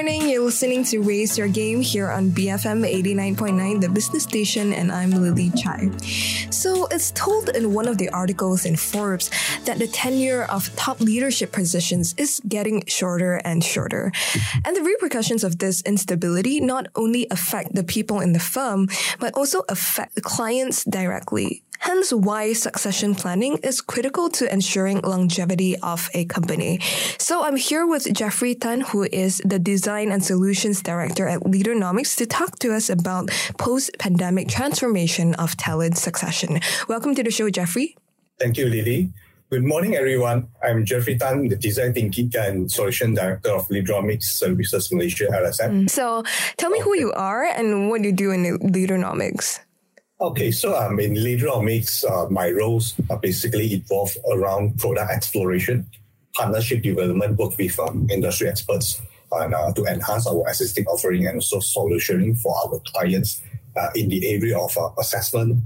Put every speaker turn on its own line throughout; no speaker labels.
Morning. You're listening to Raise Your Game here on BFM 89.9, the business station, and I'm Lily Chai. So, it's told in one of the articles in Forbes that the tenure of top leadership positions is getting shorter and shorter. And the repercussions of this instability not only affect the people in the firm, but also affect clients directly. Hence why succession planning is critical to ensuring longevity of a company. So I'm here with Jeffrey Tan, who is the Design and Solutions Director at Leaderonomics to talk to us about post-pandemic transformation of talent succession. Welcome to the show, Jeffrey.
Thank you, Lily. Good morning, everyone. I'm Jeffrey Tan, the Design Thinking and Solution Director of Leaderonomics Services Malaysia LSM.
So tell me who you are and what you do in Leaderonomics.
Okay, so um, in Leaderonomics, uh, my roles are basically involved around product exploration, partnership development, work with um, industry experts and, uh, to enhance our existing offering and also solutioning for our clients uh, in the area of uh, assessment,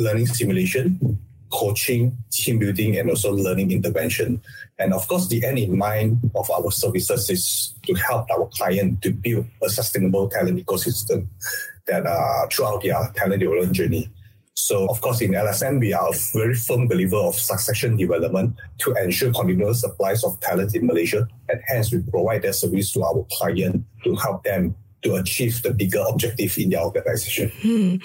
learning simulation, coaching, team building, and also learning intervention. And of course, the end in mind of our services is to help our client to build a sustainable talent ecosystem that are throughout their talent development journey. So, of course, in LSM, we are a very firm believer of succession development to ensure continuous supplies of talent in Malaysia, and hence we provide that service to our client to help them to achieve the bigger objective in their organization.
Hmm.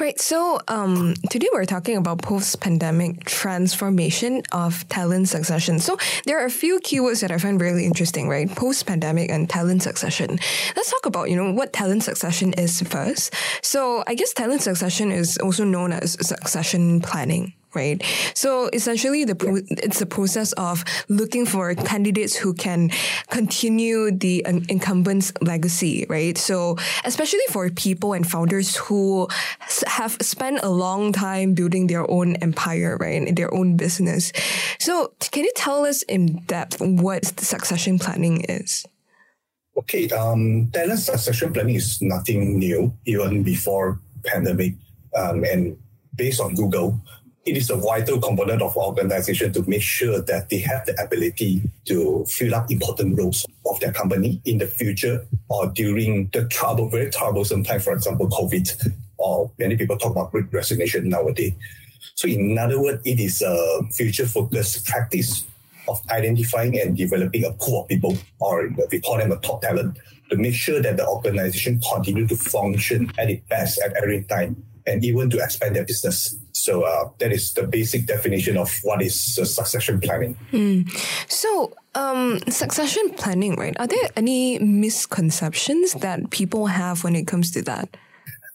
Right. So um, today we're talking about post-pandemic transformation of talent succession. So there are a few keywords that I find really interesting, right? Post-pandemic and talent succession. Let's talk about, you know, what talent succession is first. So I guess talent succession is also known as succession planning right? So essentially, the pro- it's a process of looking for candidates who can continue the incumbent's legacy, right? So especially for people and founders who have spent a long time building their own empire, right, their own business. So can you tell us in depth what succession planning is?
Okay, um, talent succession planning is nothing new, even before pandemic, um, and based on Google, it is a vital component of our organization to make sure that they have the ability to fill up important roles of their company in the future or during the trouble, very troublesome time, for example, COVID, or many people talk about great resignation nowadays. So in other words, it is a future focused practice of identifying and developing a pool of people, or we call them a top talent, to make sure that the organization continue to function at its best at every time and even to expand their business. So uh, that is the basic definition of what is uh, succession planning.
Mm. So um, succession planning, right? Are there any misconceptions that people have when it comes to that?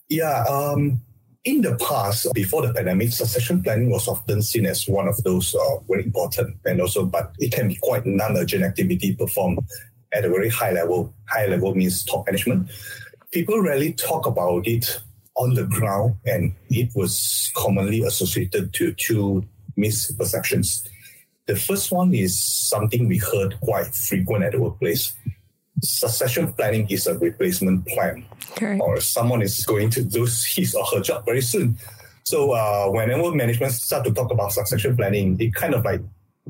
Yeah. Um, in the past, before the pandemic, succession planning was often seen as one of those uh, very important and also, but it can be quite non-urgent activity performed at a very high level. High level means top management. People rarely talk about it on the ground, and it was commonly associated to two misperceptions. The first one is something we heard quite frequent at the workplace. Succession planning is a replacement plan,
okay.
or someone is going to lose his or her job very soon. So uh, whenever management start to talk about succession planning, it kind of like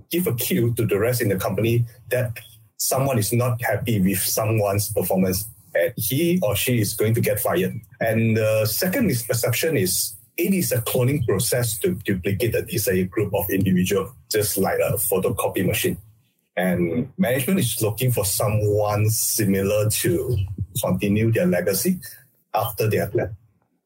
give a cue to the rest in the company that someone is not happy with someone's performance and he or she is going to get fired. And the second misperception is it is a cloning process to duplicate a desired group of individuals, just like a photocopy machine. And management is looking for someone similar to continue their legacy after they have left.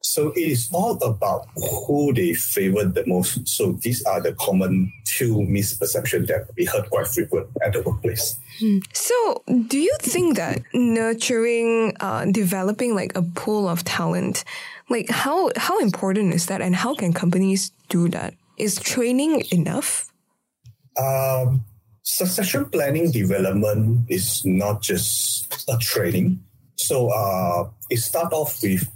So it is all about who they favor the most. So these are the common two misperceptions that we heard quite frequent at the workplace.
Hmm. So do you think that nurturing, uh, developing like a pool of talent, like how how important is that, and how can companies do that? Is training enough?
Um, succession planning development is not just a training. So uh, it start off with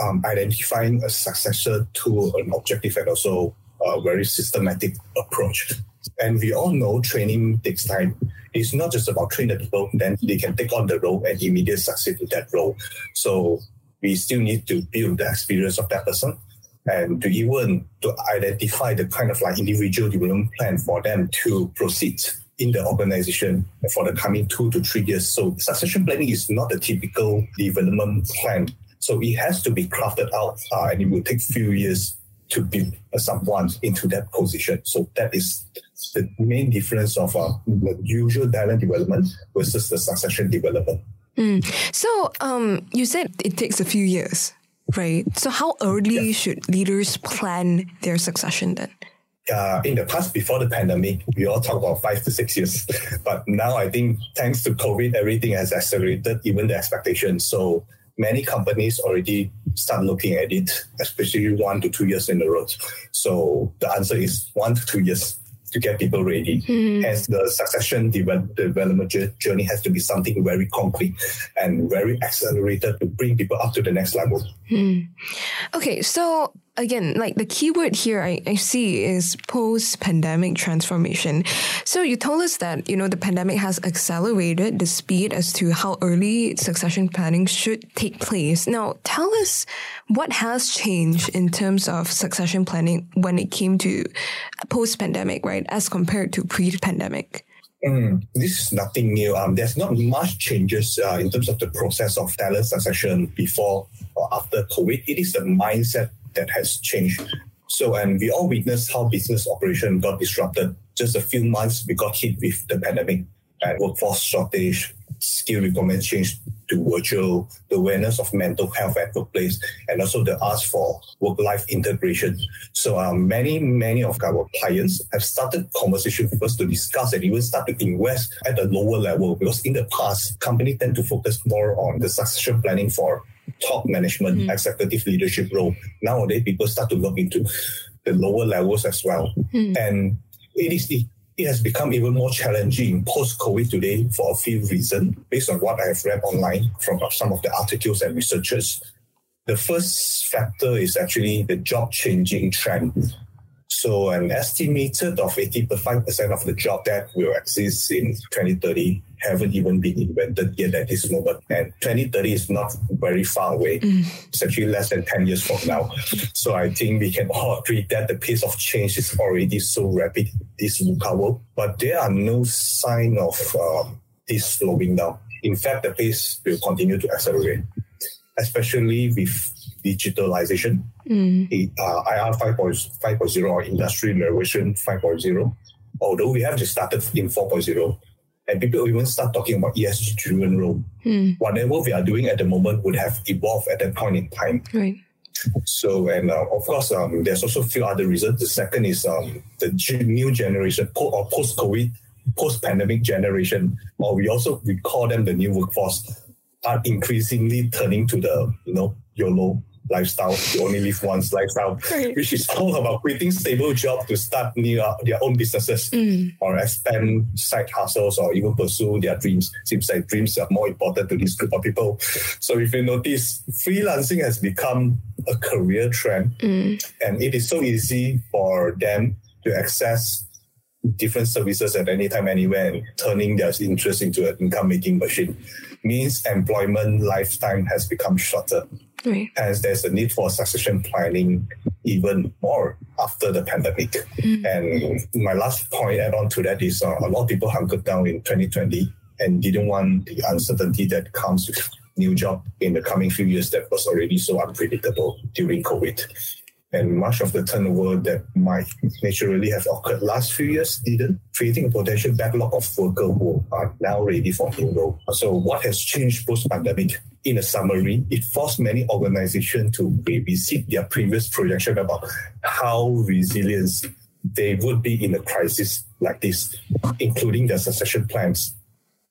um, identifying a successor to an objective and also a very systematic approach. And we all know training takes time. It's not just about training the people, then they can take on the role and immediately succeed in that role. So we still need to build the experience of that person and to even to identify the kind of like individual development plan for them to proceed in the organization for the coming two to three years. So succession planning is not a typical development plan. So it has to be crafted out uh, and it will take few years to build someone into that position. So that is the main difference of uh, the usual talent development versus the succession development.
Mm. So um, you said it takes a few years, right? So how early should leaders plan their succession then?
Uh, in the past, before the pandemic, we all talk about five to six years. but now I think thanks to COVID, everything has accelerated, even the expectations. So many companies already start looking at it, especially one to two years in the road. So the answer is one to two years to get people ready. Mm. Hence, the succession development journey has to be something very concrete and very accelerated to bring people up to the next level.
Mm. Okay, so again, like the keyword here I, I see is post pandemic transformation. So you told us that, you know, the pandemic has accelerated the speed as to how early succession planning should take place. Now, tell us what has changed in terms of succession planning when it came to post pandemic, right, as compared to pre pandemic.
Mm, this is nothing new. Um, there's not much changes uh, in terms of the process of talent succession before or after COVID. It is the mindset that has changed. So, and we all witnessed how business operation got disrupted. Just a few months, we got hit with the pandemic and workforce shortage, skill requirements changed to virtual, the awareness of mental health at workplace, and also the ask for work-life integration. So um, many, many of our clients have started conversation with us to discuss and even start to invest at a lower level because in the past, companies tend to focus more on the succession planning for top management, mm. executive leadership role. Nowadays, people start to look into the lower levels as well. Mm. And it is it has become even more challenging post COVID today for a few reasons, based on what I have read online from some of the articles and researchers. The first factor is actually the job changing trend. So, an estimated of 85% of the job that will exist in 2030 haven't even been invented yet at this moment. And 2030 is not very far away. Mm. It's actually less than 10 years from now. So I think we can all agree that the pace of change is already so rapid, this recover. But there are no sign of um, this slowing down. In fact, the pace will continue to accelerate, especially with digitalization, mm. uh, IR 5.0 or Industry Revolution 5.0. Although we have just started in 4.0, and people even start talking about ESG driven role. Hmm. Whatever we are doing at the moment would have evolved at that point in time.
Right.
So, and uh, of course, um, there's also a few other reasons. The second is um, the new generation, or post COVID, post pandemic generation, or we also we call them the new workforce, are increasingly turning to the you know YOLO lifestyle. You only live once lifestyle, right. which is all about quitting stable job to start new, uh, their own businesses mm. or expand side hustles or even pursue their dreams. Seems like dreams are more important to this group of people. So if you notice, freelancing has become a career trend mm. and it is so easy for them to access different services at any time, anywhere, and turning their interest into an income making machine means employment lifetime has become shorter. Right. Hence, there's a need for succession planning even more after the pandemic. Mm. And my last point add on to that is uh, a lot of people hunkered down in 2020 and didn't want the uncertainty that comes with new job in the coming few years that was already so unpredictable during COVID and much of the turnover that might naturally have occurred last few years didn't, creating a potential backlog of workers who are now ready for new role. So what has changed post-pandemic? In a summary, it forced many organizations to revisit their previous projection about how resilient they would be in a crisis like this, including their succession plans.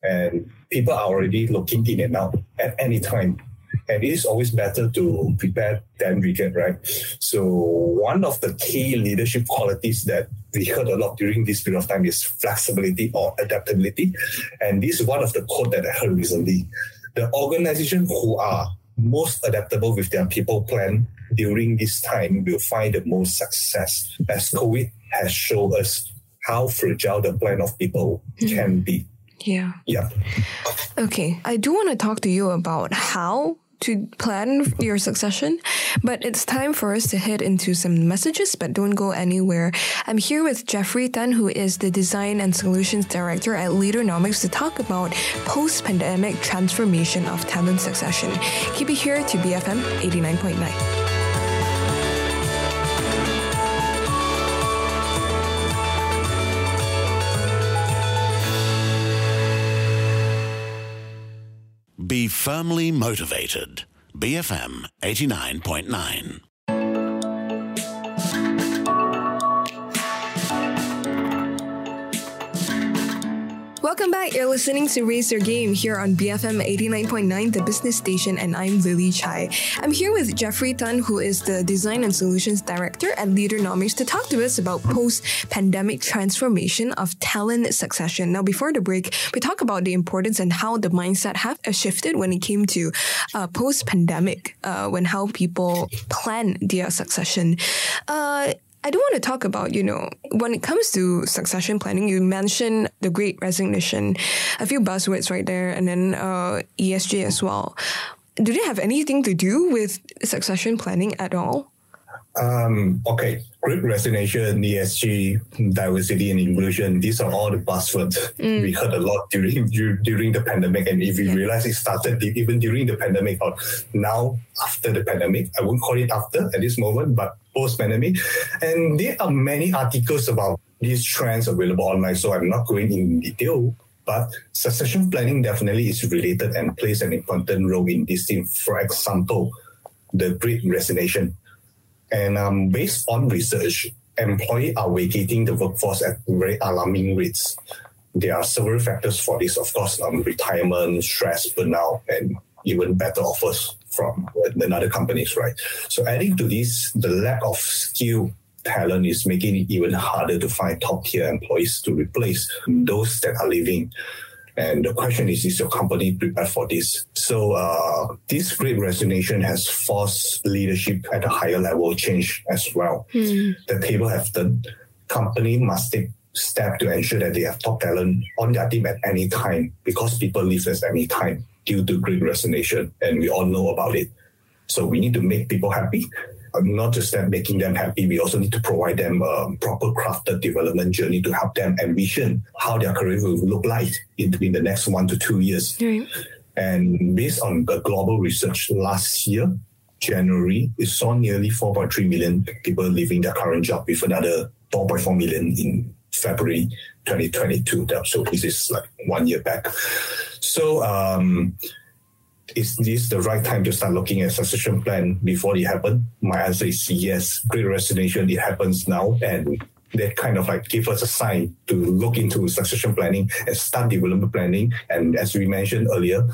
And people are already looking in and out at any time and it is always better to prepare than regret, right? So one of the key leadership qualities that we heard a lot during this period of time is flexibility or adaptability. And this is one of the quote that I heard recently. The organization who are most adaptable with their people plan during this time will find the most success as COVID has shown us how fragile the plan of people mm-hmm. can be.
Yeah.
Yeah.
Okay. I do want to talk to you about how to plan your succession. But it's time for us to head into some messages, but don't go anywhere. I'm here with Jeffrey Tan, who is the Design and Solutions Director at Leaderonomics to talk about post-pandemic transformation of talent succession. Keep it here to BFM 89.9.
Firmly motivated. BFM 89.9.
Welcome back. You're listening to Raise Your Game here on BFM 89.9, the business station, and I'm Lily Chai. I'm here with Jeffrey Tan, who is the Design and Solutions Director at Leader Leaderonomics, to talk to us about post pandemic transformation of talent succession. Now, before the break, we talk about the importance and how the mindset have shifted when it came to uh, post pandemic, uh, when how people plan their succession. Uh, I do want to talk about, you know, when it comes to succession planning, you mentioned the great resignation, a few buzzwords right there, and then uh, ESG as well. Do they have anything to do with succession planning at all?
Um, okay, great resignation, ESG, diversity and inclusion. These are all the buzzwords mm. we heard a lot during during the pandemic. And if you yeah. realize it started even during the pandemic or now after the pandemic, I won't call it after at this moment, but post pandemic. And there are many articles about these trends available online, so I'm not going in detail. But succession planning definitely is related and plays an important role in this thing. For example, the great resignation and um, based on research, employees are vacating the workforce at very alarming rates. There are several factors for this, of course, um, retirement, stress, burnout, and even better offers from another companies, right? So adding to this, the lack of skill talent is making it even harder to find top tier employees to replace those that are leaving. And the question is, is your company prepared for this? So uh, this great resignation has forced leadership at a higher level change as well. Mm. The table have done. Company must take step to ensure that they have top talent on their team at any time because people leave at any time due to great resignation, and we all know about it. So we need to make people happy not just that making them happy, we also need to provide them a proper crafted development journey to help them envision how their career will look like in, in the next one to two years. Right. And based on the global research last year, January, it saw nearly 4.3 million people leaving their current job with another 4.4 million in February 2022. So this is like one year back. So um, is this the right time to start looking at succession plan before it happens? My answer is yes. Great resignation, it happens now. And that kind of like give us a sign to look into succession planning and start development planning. And as we mentioned earlier,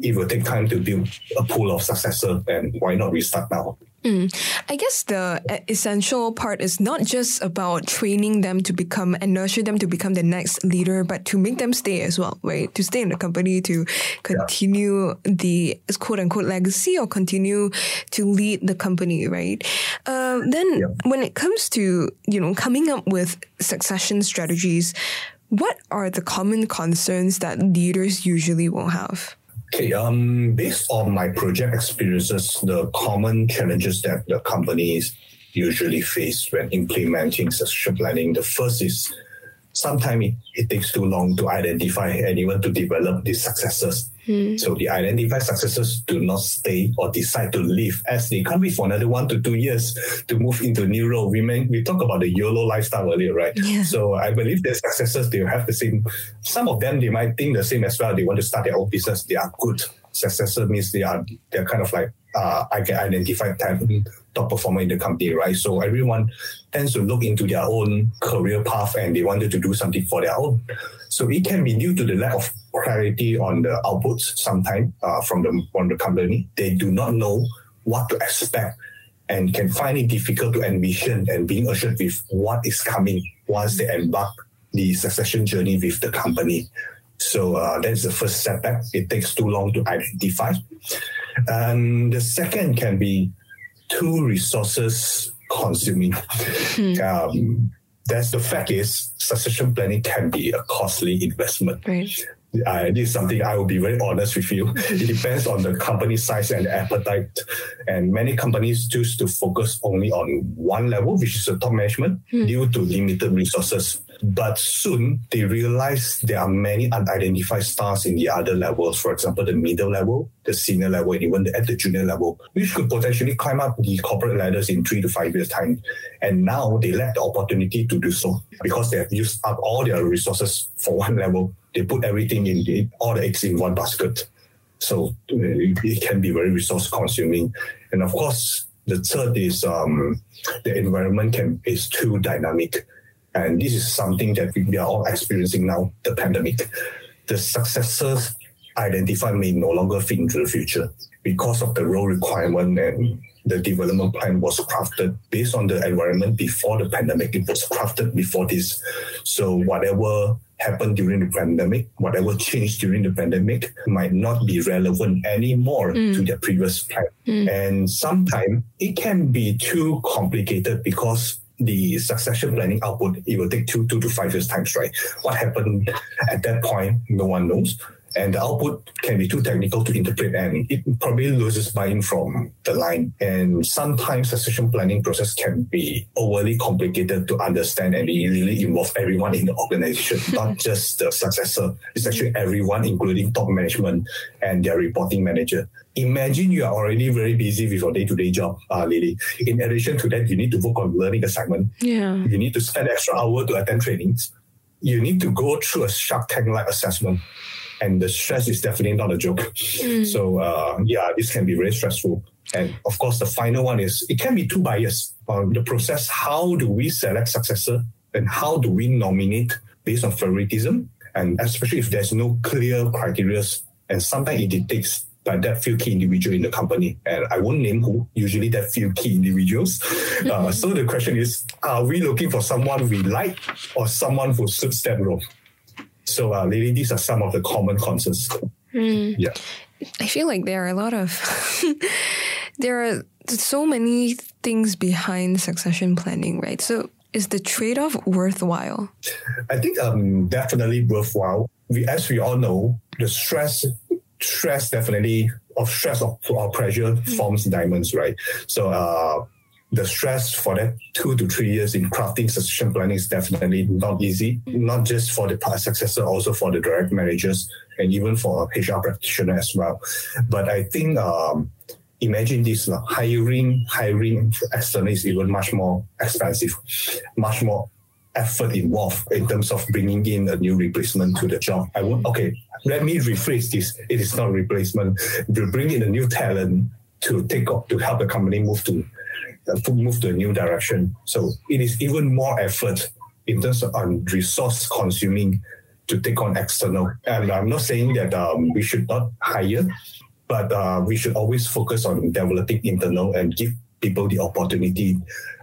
it will take time to build a pool of successor and why not restart now?
Mm. I guess the essential part is not just about training them to become and nurture them to become the next leader, but to make them stay as well, right? To stay in the company, to continue yeah. the quote unquote legacy or continue to lead the company, right? Uh, then yeah. when it comes to, you know, coming up with succession strategies, what are the common concerns that leaders usually will have?
Okay, um, based on my project experiences, the common challenges that the companies usually face when implementing succession planning, the first is sometimes it, it, takes too long to identify and even to develop the successors. Hmm. So the identified successors do not stay or decide to leave as they can't wait for another one to two years to move into new role. We may, we talked about the YOLO lifestyle earlier, right? Yeah. So I believe the successors they have the same. Some of them they might think the same as well. They want to start their own business. They are good. Successor means they are they're kind of like uh, I can identify talent top performer in the company, right? So everyone tends to look into their own career path and they wanted to do something for their own. So it can be due to the lack of clarity on the outputs sometimes uh, from the from the company. They do not know what to expect and can find it difficult to envision and being assured with what is coming once they embark the succession journey with the company. So uh, that's the first setback. It takes too long to identify. And the second can be too resources consuming. Hmm. Um, that's the fact is succession planning can be a costly investment. Right. Uh, this is something I will be very honest with you. It depends on the company size and appetite. And many companies choose to focus only on one level, which is the top management, due to limited resources. But soon they realize there are many unidentified stars in the other levels. For example, the middle level, the senior level, and even the, at the junior level, which could potentially climb up the corporate ladders in three to five years' time. And now they lack the opportunity to do so because they have used up all their resources for one level. They put everything in the, all the eggs in one basket. So uh, it can be very resource consuming. And of course, the third is um, the environment can is too dynamic. And this is something that we are all experiencing now, the pandemic. The successors identified may no longer fit into the future because of the role requirement and the development plan was crafted based on the environment before the pandemic. It was crafted before this. So whatever happened during the pandemic, whatever changed during the pandemic might not be relevant anymore mm. to their previous plan. Mm. And sometimes it can be too complicated because the succession planning output, it will take two, two to five years times, right? What happened at that point, no one knows and the output can be too technical to interpret and it probably loses buy-in from the line and sometimes the succession planning process can be overly complicated to understand and it really involve everyone in the organization not just the successor it's actually everyone including top management and their reporting manager imagine you are already very busy with your day-to-day job, uh, Lily. In addition to that, you need to work on learning assignment.
Yeah.
You need to spend extra hour to attend trainings. You need to go through a Shark Tank-like assessment and the stress is definitely not a joke. Mm. So uh, yeah, this can be very stressful. And of course, the final one is it can be too biased. Um, the process, how do we select successor and how do we nominate based on favoritism? And especially if there's no clear criteria, and sometimes it dictates by that few key individual in the company. And I won't name who, usually that few key individuals. Uh, so the question is, are we looking for someone we like or someone who suits that role? So, uh, Lily, these are some of the common concerns.
Mm.
Yeah.
I feel like there are a lot of, there are so many things behind succession planning, right? So, is the trade off worthwhile?
I think um, definitely worthwhile. We, as we all know, the stress, stress definitely of stress or, or pressure mm. forms diamonds, right? So, uh, the stress for that two to three years in crafting succession planning is definitely not easy, not just for the successor, also for the direct managers and even for a HR practitioner as well. But I think um, imagine this uh, hiring hiring externally is even much more expensive, much more effort involved in terms of bringing in a new replacement to the job. I would okay. Let me rephrase this. It is not replacement. To bring in a new talent to take up to help the company move to move to a new direction. So it is even more effort in terms of um, resource consuming to take on external. And I'm not saying that um, we should not hire, but uh, we should always focus on developing internal and give people the opportunity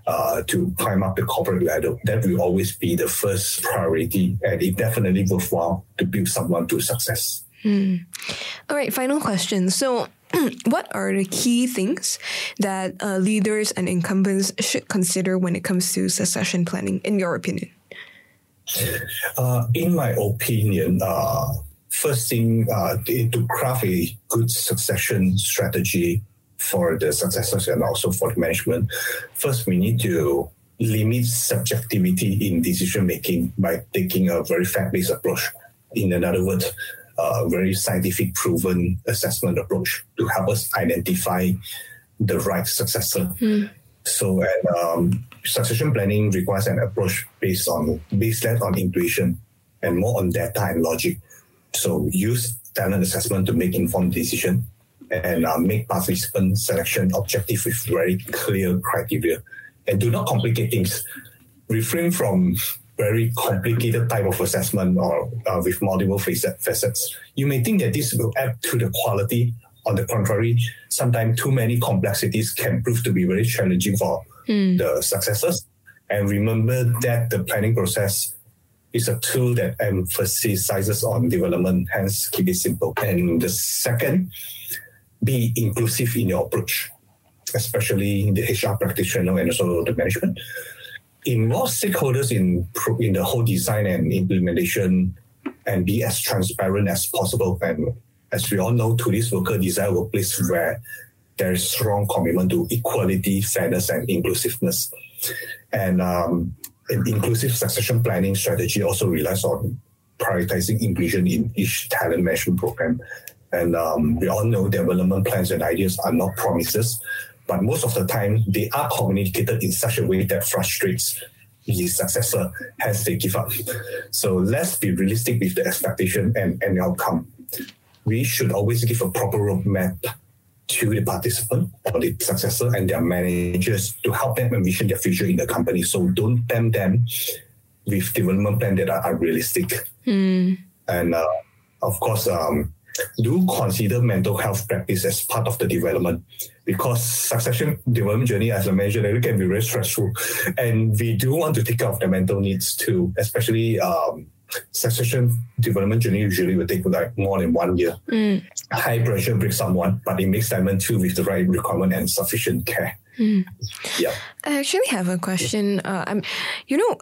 uh, to climb up the corporate ladder. That will always be the first priority, and it definitely worthwhile to build someone to success.
Hmm. All right, final question. So what are the key things that uh, leaders and incumbents should consider when it comes to succession planning, in your opinion?
Uh, in my opinion, uh, first thing uh, to craft a good succession strategy for the successors and also for the management, first we need to limit subjectivity in decision making by taking a very fact based approach. In another words, a very scientific proven assessment approach to help us identify the right successor. Mm. So, and um, succession planning requires an approach based on based less on intuition and more on data and logic. So, use talent assessment to make informed decision and uh, make participant selection objective with very clear criteria. And do not complicate things. Refrain from very complicated type of assessment or uh, with multiple facets. You may think that this will add to the quality. On the contrary, sometimes too many complexities can prove to be very challenging for mm. the successors. And remember that the planning process is a tool that emphasizes on development, hence keep it simple. And the second, be inclusive in your approach, especially the HR practitioner and also the management involve stakeholders in in the whole design and implementation and be as transparent as possible. And as we all know, today's worker desire a workplace where there is strong commitment to equality, fairness, and inclusiveness. And um, an inclusive succession planning strategy also relies on prioritizing inclusion in each talent management program. And um, we all know development plans and ideas are not promises, but most of the time they are communicated in such a way that frustrates the successor, hence they give up. So let's be realistic with the expectation and, and the outcome. We should always give a proper roadmap to the participant or the successor and their managers to help them envision their future in the company. So don't tempt them with development plans that are unrealistic.
Mm.
And uh, of course, um, do consider mental health practice as part of the development because succession development journey, as I mentioned, it can be very stressful. And we do want to take care of the mental needs too, especially um, succession development journey usually will take like more than one year.
Mm.
High pressure breaks someone, but it makes diamond too with the right requirement and sufficient care.
Mm.
Yeah.
I actually have a question. Uh, I'm, you know,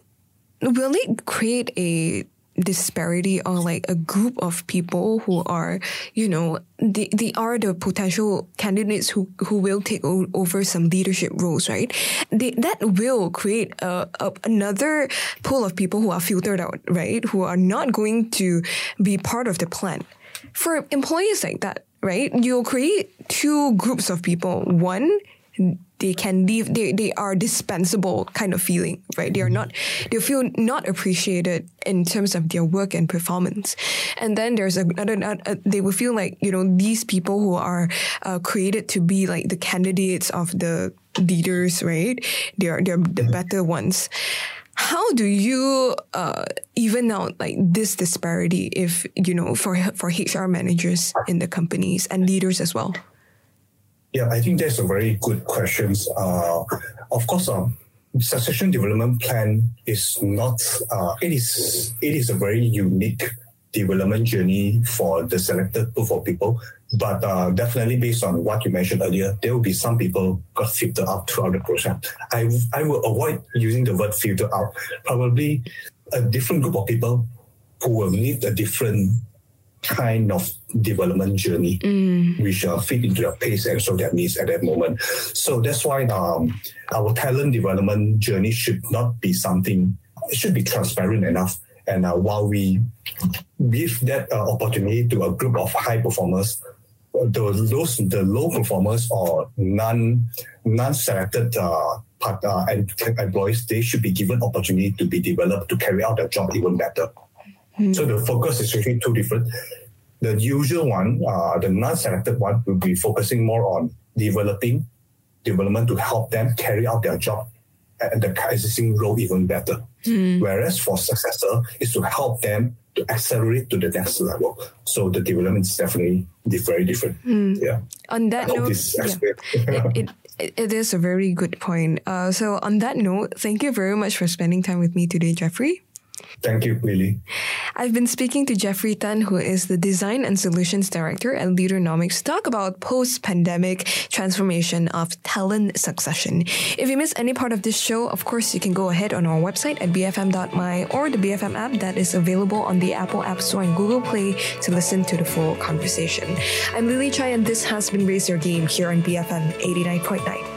will it create a disparity or like a group of people who are, you know, they, they are the potential candidates who, who will take o- over some leadership roles, right? They, that will create a, a, another pool of people who are filtered out, right? Who are not going to be part of the plan. For employees like that, right? You'll create two groups of people. One, they can leave they, they are dispensable kind of feeling right? They are not they feel not appreciated in terms of their work and performance. And then there's another uh, they will feel like you know these people who are uh, created to be like the candidates of the leaders right? They're they're the better ones. How do you uh, even out like this disparity if you know for for HR managers in the companies and leaders as well
yeah, I think that's a very good question. Uh, of course, um, succession development plan is not. Uh, it is. It is a very unique development journey for the selected group of people. But uh, definitely, based on what you mentioned earlier, there will be some people got filtered out throughout the process. I I will avoid using the word filter out. Probably a different group of people who will need a different kind of development journey,
mm.
which uh, fit into their pace and so their needs at that moment. So that's why um, our talent development journey should not be something, it should be transparent enough. And uh, while we give that uh, opportunity to a group of high performers, the, those the low performers or non non selected uh, part, uh, and employees, they should be given opportunity to be developed to carry out their job even better. Mm. So the focus is actually two different. The usual one, uh, the non-selected one, will be focusing more on developing development to help them carry out their job and the existing role even better.
Mm.
Whereas for successor is to help them to accelerate to the next level. So the development is definitely very different.
Mm.
Yeah.
On that note, yeah, it, it, it is a very good point. Uh, so on that note, thank you very much for spending time with me today, Jeffrey.
Thank you, Lily.
I've been speaking to Jeffrey Tan, who is the Design and Solutions Director at Leaderonomics, to talk about post pandemic transformation of talent succession. If you miss any part of this show, of course, you can go ahead on our website at bfm.my or the BFM app that is available on the Apple App Store and Google Play to listen to the full conversation. I'm Lily Chai, and this has been Raise Your Game here on BFM 89.9.